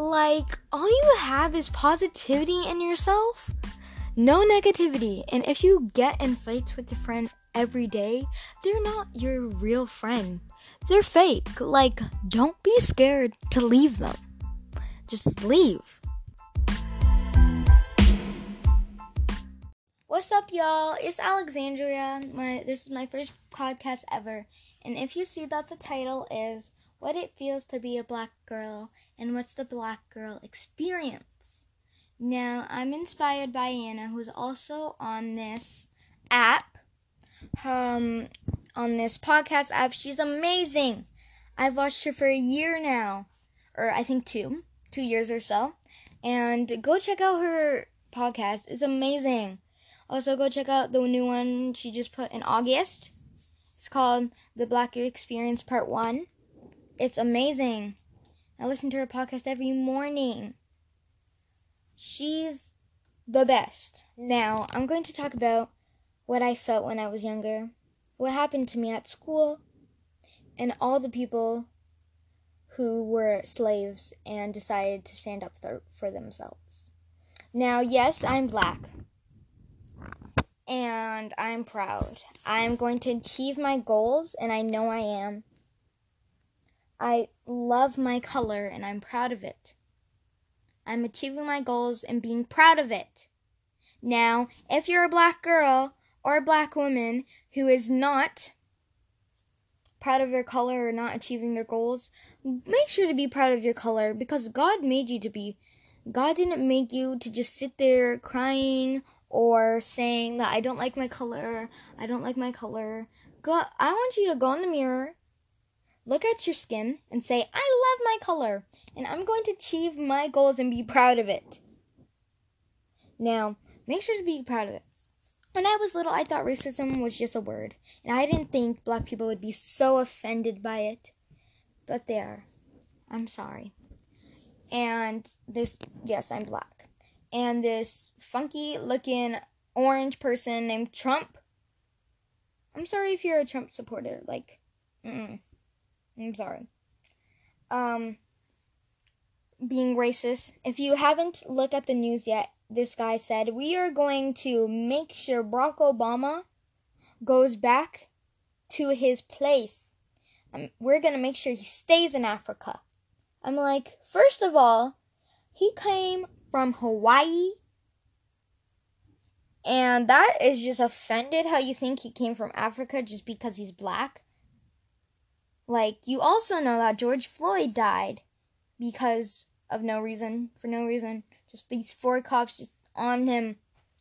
Like, all you have is positivity in yourself, no negativity. And if you get in fights with your friend every day, they're not your real friend. They're fake. Like, don't be scared to leave them. Just leave. What's up, y'all? It's Alexandria. My this is my first podcast ever, and if you see that the title is "What It Feels to Be a Black Girl" and "What's the Black Girl Experience," now I'm inspired by Anna, who's also on this app, um, on this podcast app. She's amazing. I've watched her for a year now, or I think two, two years or so, and go check out her podcast. It's amazing. Also, go check out the new one she just put in August. It's called The Black Experience Part 1. It's amazing. I listen to her podcast every morning. She's the best. Now, I'm going to talk about what I felt when I was younger, what happened to me at school, and all the people who were slaves and decided to stand up for themselves. Now, yes, I'm black and I'm proud. I'm going to achieve my goals, and I know I am. I love my color, and I'm proud of it. I'm achieving my goals and being proud of it. Now, if you're a black girl or a black woman who is not proud of their color or not achieving their goals, make sure to be proud of your color because God made you to be. God didn't make you to just sit there crying or saying that I don't like my color, I don't like my color. Go I want you to go in the mirror, look at your skin and say, "I love my color and I'm going to achieve my goals and be proud of it." Now, make sure to be proud of it. When I was little, I thought racism was just a word, and I didn't think black people would be so offended by it. But they are. I'm sorry. And this, yes, I'm black and this funky looking orange person named Trump. I'm sorry if you're a Trump supporter. Like, mm I'm sorry. Um, being racist. If you haven't looked at the news yet, this guy said, We are going to make sure Barack Obama goes back to his place. Um, we're going to make sure he stays in Africa. I'm like, first of all, he came from Hawaii. And that is just offended how you think he came from Africa just because he's black. Like, you also know that George Floyd died because of no reason, for no reason. Just these four cops just on him.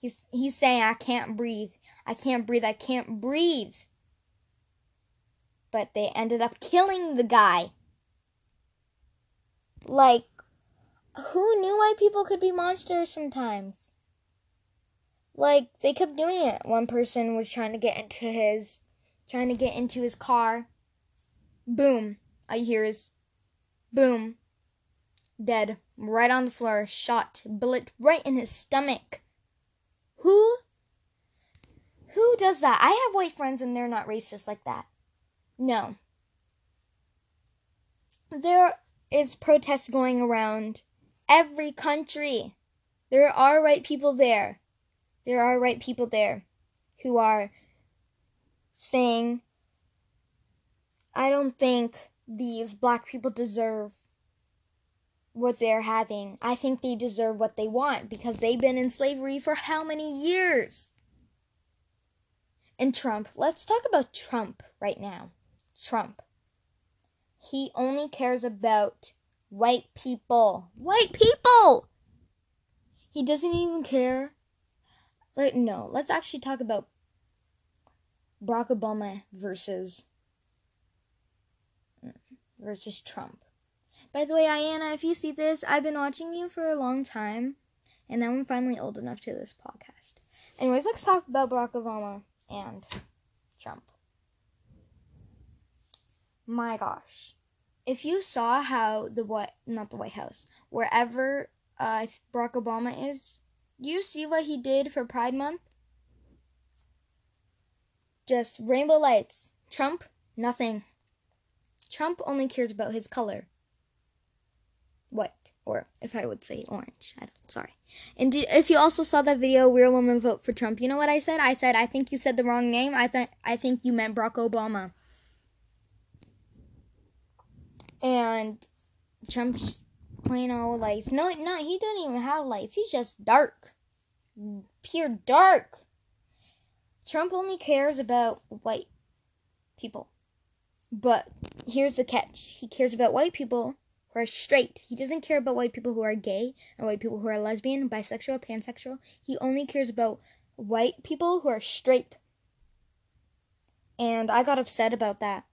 He's he's saying I can't breathe. I can't breathe. I can't breathe. But they ended up killing the guy. Like who knew white people could be monsters sometimes? Like they kept doing it. One person was trying to get into his trying to get into his car. Boom. I hear his boom. Dead. Right on the floor. Shot. Bullet right in his stomach. Who who does that? I have white friends and they're not racist like that. No. There is protests going around every country. There are white people there. There are white people there who are saying, I don't think these black people deserve what they're having. I think they deserve what they want because they've been in slavery for how many years? And Trump, let's talk about Trump right now. Trump. He only cares about White people. White people! He doesn't even care. Like, no, let's actually talk about Barack Obama versus versus Trump. By the way, Ayanna, if you see this, I've been watching you for a long time, and now I'm finally old enough to this podcast. Anyways, let's talk about Barack Obama and Trump. My gosh if you saw how the what not the White House wherever uh, Barack Obama is, you see what he did for Pride Month? Just rainbow lights. Trump, nothing. Trump only cares about his color. What? or if I would say orange. I don't. Sorry. And do, if you also saw that video, "Real Women Vote for Trump," you know what I said? I said I think you said the wrong name. I think I think you meant Barack Obama. And Trump's plain old lights. No, no, he doesn't even have lights. He's just dark, pure dark. Trump only cares about white people. But here's the catch: he cares about white people who are straight. He doesn't care about white people who are gay or white people who are lesbian, bisexual, pansexual. He only cares about white people who are straight. And I got upset about that.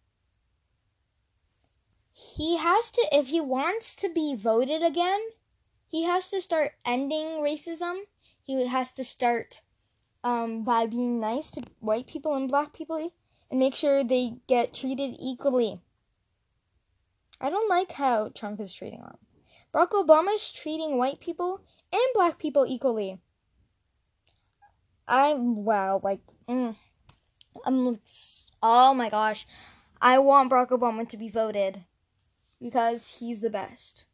He has to, if he wants to be voted again, he has to start ending racism. He has to start um, by being nice to white people and black people and make sure they get treated equally. I don't like how Trump is treating them. Barack Obama is treating white people and black people equally. I'm wow, like, mm, I'm, oh my gosh, I want Barack Obama to be voted because he's the best.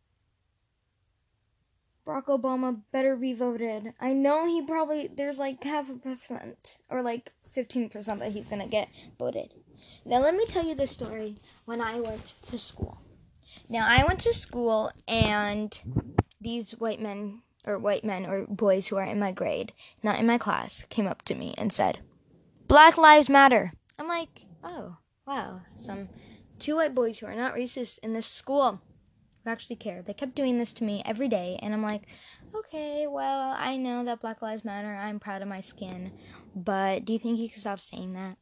Barack Obama better be voted. I know he probably there's like half a percent or like 15% that he's gonna get voted. Now let me tell you the story when I went to school. Now I went to school and these white men or white men or boys who are in my grade, not in my class, came up to me and said, "Black lives matter." I'm like, "Oh, wow." Some two white boys who are not racist in this school who actually care. They kept doing this to me every day and I'm like, "Okay, well, I know that Black lives matter. I'm proud of my skin, but do you think you could stop saying that?"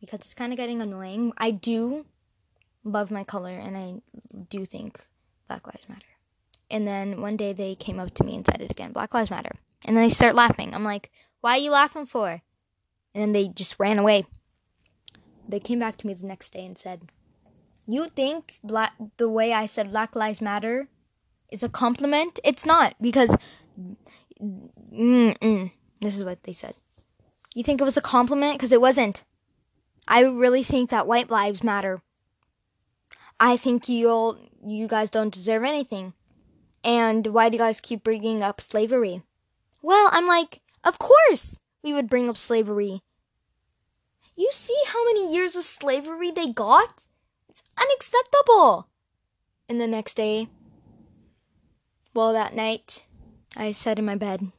Because it's kind of getting annoying. I do love my color and I do think Black Lives Matter. And then one day they came up to me and said it again Black Lives Matter. And then they start laughing. I'm like, why are you laughing for? And then they just ran away. They came back to me the next day and said, You think black, the way I said Black Lives Matter is a compliment? It's not, because. Mm-mm. This is what they said. You think it was a compliment? Because it wasn't. I really think that white lives matter. I think you'll you guys don't deserve anything. And why do you guys keep bringing up slavery? Well, I'm like, of course we would bring up slavery. You see how many years of slavery they got? It's unacceptable. And the next day, well, that night, I sat in my bed,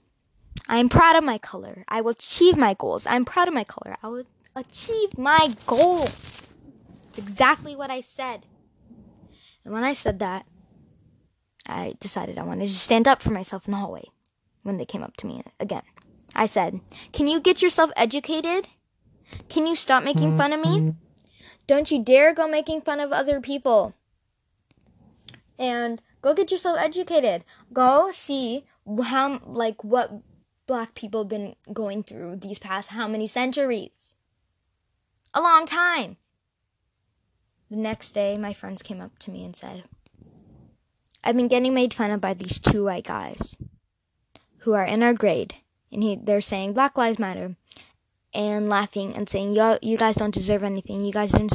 I am proud of my color. I will achieve my goals. I'm proud of my color. I will achieve my goals. It's exactly what I said. And when I said that, I decided I wanted to stand up for myself in the hallway when they came up to me again. I said, Can you get yourself educated? Can you stop making fun of me? Mm-hmm. Don't you dare go making fun of other people. And go get yourself educated. Go see how, like, what black people been going through these past how many centuries? A long time. The next day, my friends came up to me and said, I've been getting made fun of by these two white guys who are in our grade, and he, they're saying Black Lives Matter and laughing and saying, you, you guys don't deserve anything. You guys don't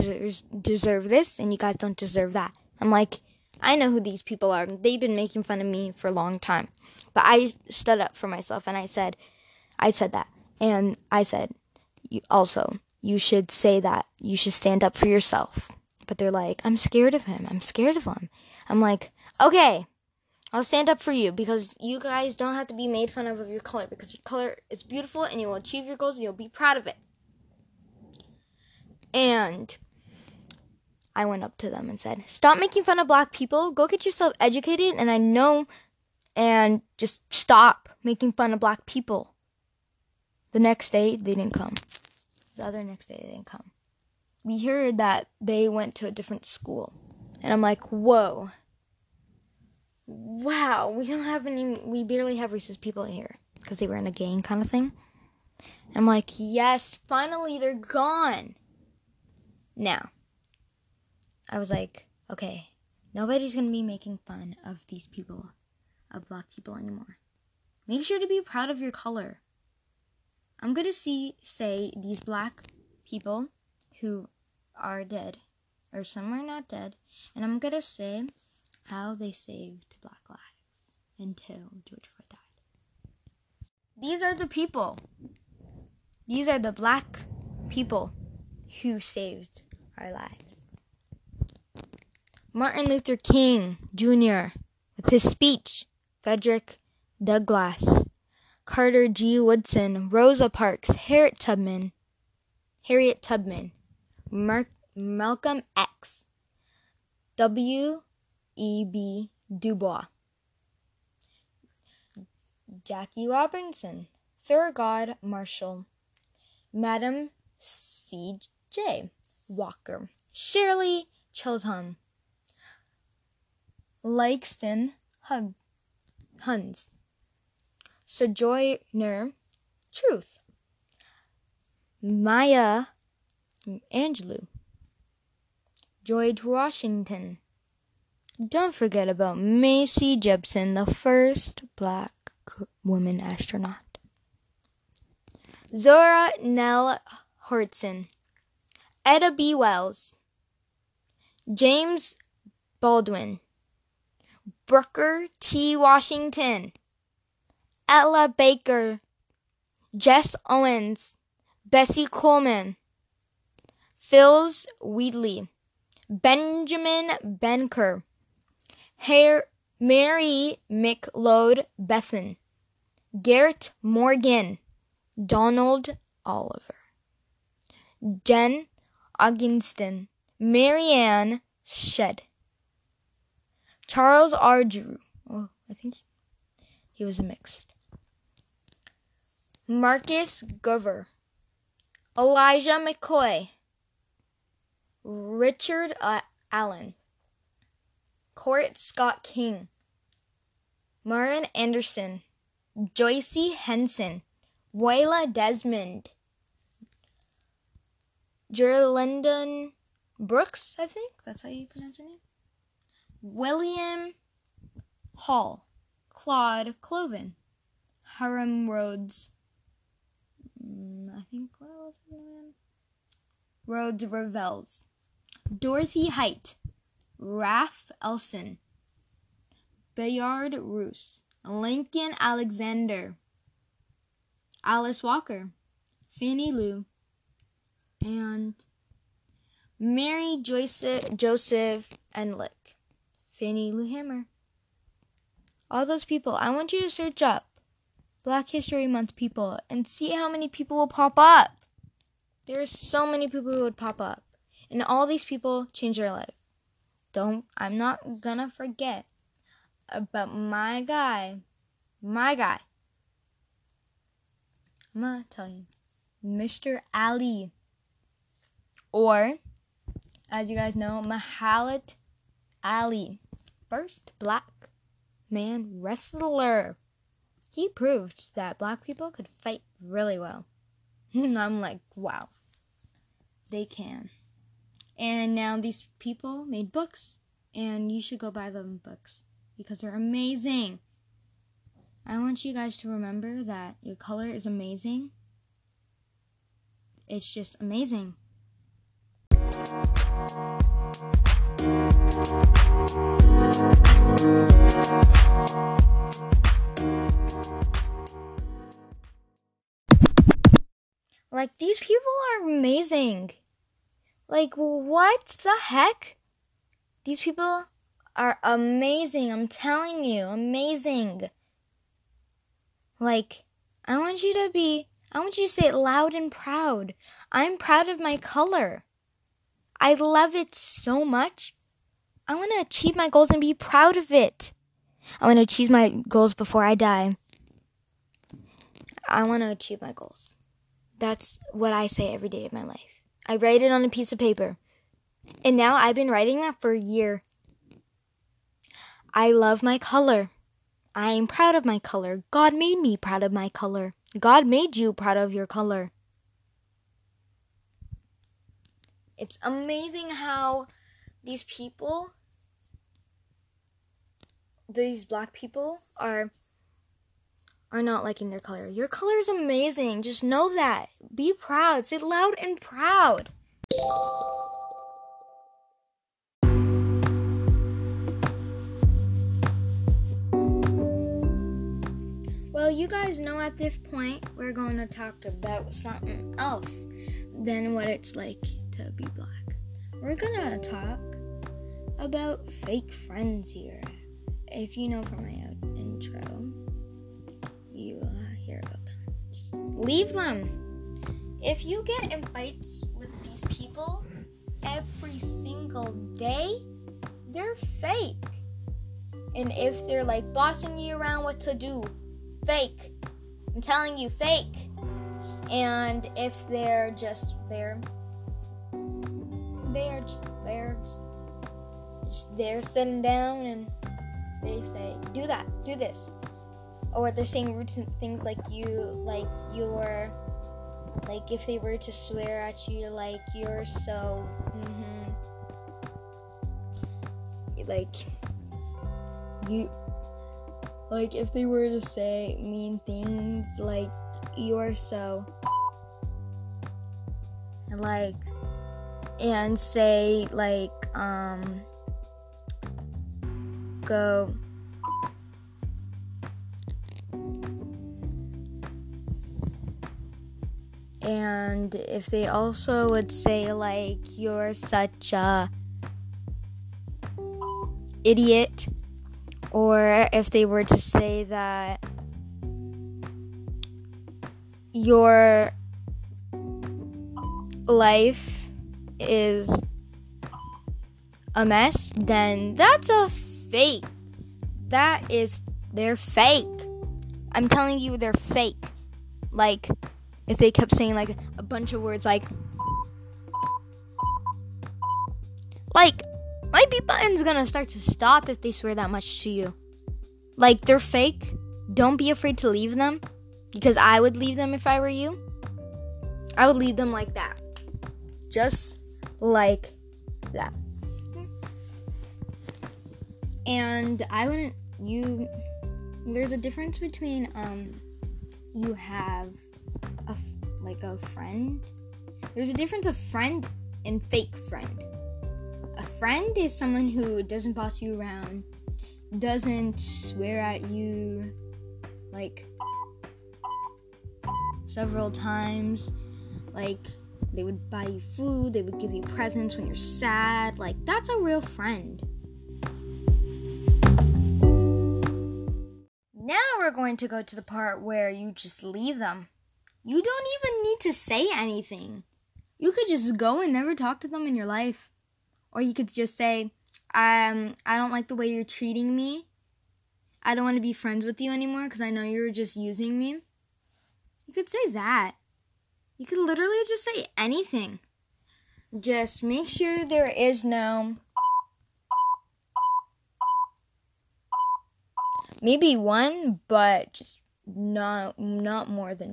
deserve this, and you guys don't deserve that. I'm like, I know who these people are. They've been making fun of me for a long time. But I stood up for myself and I said, I said that. And I said, you also, you should say that. You should stand up for yourself but they're like, I'm scared of him. I'm scared of him. I'm like, okay, I'll stand up for you because you guys don't have to be made fun of of your color because your color is beautiful and you will achieve your goals and you'll be proud of it. And I went up to them and said, Stop making fun of black people. Go get yourself educated. And I know, and just stop making fun of black people. The next day, they didn't come. The other next day, they didn't come we heard that they went to a different school. And I'm like, whoa. Wow, we don't have any, we barely have racist people here because they were in a gang kind of thing. I'm like, yes, finally they're gone. Now, I was like, okay, nobody's gonna be making fun of these people, of black people anymore. Make sure to be proud of your color. I'm gonna see, say, these black people who are dead, or some are not dead, and I'm gonna say how they saved Black lives. until George Floyd died. These are the people. These are the black people who saved our lives. Martin Luther King Jr. with his speech, Frederick Douglass, Carter G. Woodson, Rosa Parks, Harriet Tubman, Harriet Tubman, Mark, Malcolm X, W. E. B. Du Bois, Jackie Robinson, Thurgood Marshall, Madam C. J. Walker, Shirley Chisholm, Langston Hug, Hughes, Sojourner Truth, Maya Angelou, George Washington. Don't forget about Maisie Jepson, the first black woman astronaut. Zora Neale Hurston, Etta B. Wells, James Baldwin, Booker T. Washington, Ella Baker, Jess Owens, Bessie Coleman, Phillis Wheatley, Benjamin Benker, Her- Mary McLeod Bethune, Garrett Morgan, Donald Oliver, Jen Augustin, Marianne Shedd, Charles R. Drew. Oh, I think he was a mixed. Marcus Gover, Elijah McCoy, Richard uh, Allen, Court Scott King, Marian Anderson, Joyce Henson, Wayla Desmond, Jerlendon Brooks, I think that's how you pronounce her name. William Hall, Claude Cloven, Hiram Rhodes, mm, I think what was his name? Rhodes Revels, Dorothy Height, Raph Elson, Bayard Roos, Lincoln Alexander, Alice Walker, Fannie Lou, and Mary Joyce, Joseph Enlick, Fannie Lou Hamer. All those people, I want you to search up Black History Month people and see how many people will pop up. There are so many people who would pop up, and all these people change their life. Don't, I'm not gonna forget about my guy, my guy. I'm gonna tell you, Mr. Ali, or as you guys know, Mahalat Ali, first black man wrestler. He proved that black people could fight really well. I'm like, wow, they can. And now these people made books, and you should go buy them books because they're amazing. I want you guys to remember that your color is amazing. It's just amazing. Like, these people are amazing. Like, what the heck? These people are amazing. I'm telling you, amazing. Like, I want you to be, I want you to say it loud and proud. I'm proud of my color. I love it so much. I want to achieve my goals and be proud of it. I want to achieve my goals before I die. I want to achieve my goals. That's what I say every day of my life. I write it on a piece of paper. And now I've been writing that for a year. I love my color. I am proud of my color. God made me proud of my color. God made you proud of your color. It's amazing how these people, these black people, are are not liking their color. Your color is amazing. Just know that. Be proud. Say loud and proud. Well, you guys know at this point we're going to talk about something else than what it's like to be black. We're gonna talk about fake friends here. If you know from my intro, you uh, hear about them. Just leave them. If you get in fights with these people every single day, they're fake. And if they're like bossing you around what to do, fake. I'm telling you, fake. And if they're just they're they're just they're just, just they're sitting down and they say, do that, do this. Or they're saying rude things like you like you're like if they were to swear at you like you're so mm-hmm, like you like if they were to say mean things like you're so like and say like um go and if they also would say like you're such a idiot or if they were to say that your life is a mess, then that's a fake. That is, they're fake. I'm telling you, they're fake. Like, if they kept saying like a bunch of words like, like, my beat button's gonna start to stop if they swear that much to you. Like, they're fake. Don't be afraid to leave them because I would leave them if I were you. I would leave them like that. Just like that. And I wouldn't you there's a difference between um you have a like a friend. There's a difference of friend and fake friend. A friend is someone who doesn't boss you around, doesn't swear at you like several times, like they would buy you food, they would give you presents when you're sad. Like that's a real friend. Now we're going to go to the part where you just leave them. You don't even need to say anything. You could just go and never talk to them in your life. Or you could just say, um, I don't like the way you're treating me. I don't want to be friends with you anymore because I know you're just using me. You could say that. You could literally just say anything. Just make sure there is no. Maybe one, but just not not more than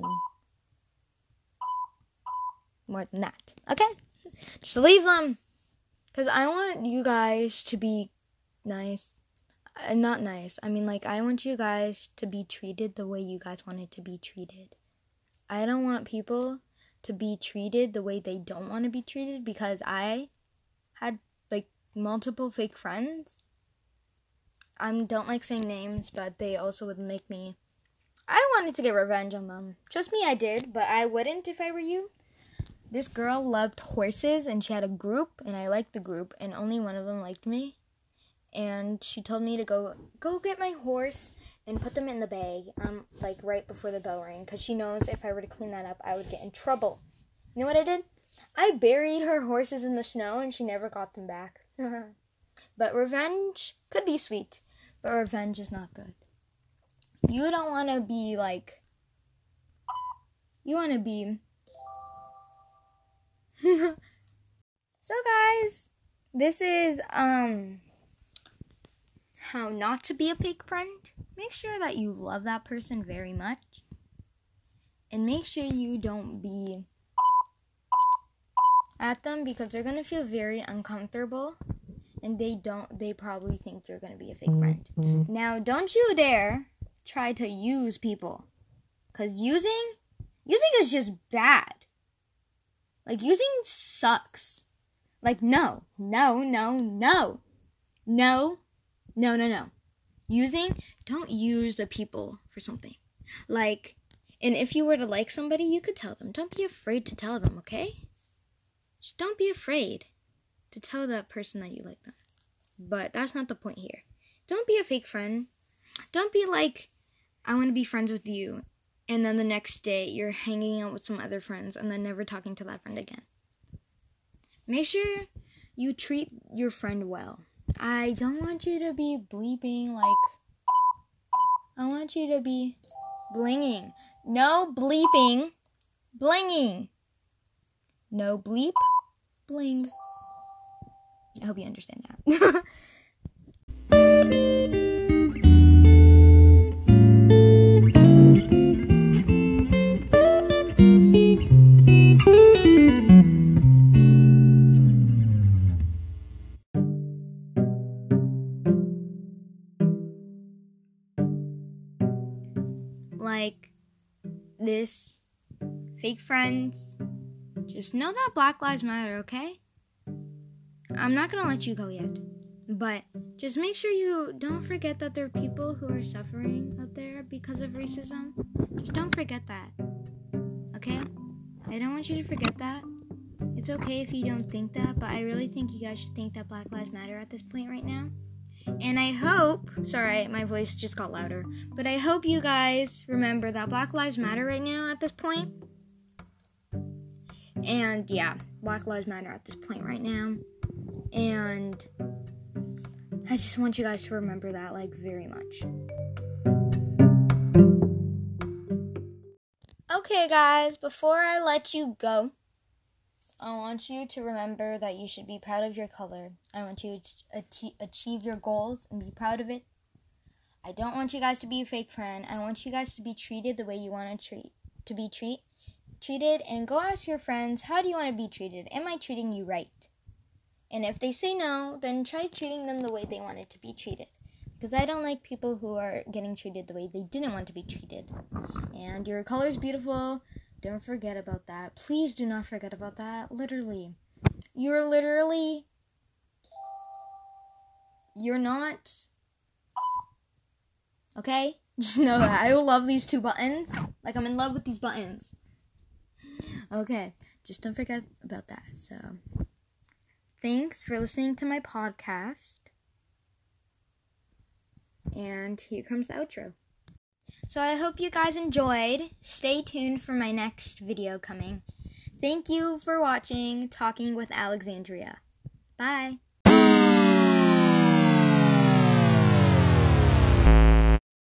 more than that. Okay? Just leave them. Because I want you guys to be nice. Uh, not nice. I mean, like, I want you guys to be treated the way you guys wanted to be treated. I don't want people to be treated the way they don't want to be treated because I had, like, multiple fake friends. I don't like saying names, but they also would make me. I wanted to get revenge on them. Trust me, I did, but I wouldn't if I were you. This girl loved horses and she had a group and I liked the group and only one of them liked me. And she told me to go go get my horse and put them in the bag um like right before the bell rang cuz she knows if I were to clean that up I would get in trouble. You know what I did? I buried her horses in the snow and she never got them back. but revenge could be sweet, but revenge is not good. You don't want to be like you want to be so guys, this is um how not to be a fake friend. Make sure that you love that person very much. And make sure you don't be at them because they're going to feel very uncomfortable and they don't they probably think you're going to be a fake friend. Mm-hmm. Now, don't you dare try to use people cuz using using is just bad. Like using sucks. Like no, no, no, no. No, no, no, no. Using, don't use the people for something. Like, and if you were to like somebody, you could tell them. Don't be afraid to tell them, okay? Just don't be afraid to tell that person that you like them. But that's not the point here. Don't be a fake friend. Don't be like, I want to be friends with you. And then the next day you're hanging out with some other friends and then never talking to that friend again. Make sure you treat your friend well. I don't want you to be bleeping like. I want you to be blinging. No bleeping, blinging. No bleep, bling. I hope you understand that. this fake friends. Just know that black lives matter okay? I'm not gonna let you go yet. But just make sure you don't forget that there are people who are suffering out there because of racism. Just don't forget that okay? I don't want you to forget that. It's okay if you don't think that but i really think you guys should think that black lives matter at this point right now and I hope, sorry, my voice just got louder, but I hope you guys remember that Black Lives Matter right now at this point. And yeah, Black Lives Matter at this point right now. And I just want you guys to remember that, like, very much. Okay, guys, before I let you go, I want you to remember that you should be proud of your color. I want you to achieve your goals and be proud of it. I don't want you guys to be a fake friend. I want you guys to be treated the way you want to treat to be treat treated and go ask your friends, how do you want to be treated? Am I treating you right? And if they say no, then try treating them the way they wanted to be treated. Because I don't like people who are getting treated the way they didn't want to be treated. And your color is beautiful. Don't forget about that. Please do not forget about that. Literally. You're literally. You're not. Okay? Just know that. I love these two buttons. Like, I'm in love with these buttons. Okay. Just don't forget about that. So, thanks for listening to my podcast. And here comes the outro. So I hope you guys enjoyed. Stay tuned for my next video coming. Thank you for watching Talking with Alexandria. Bye.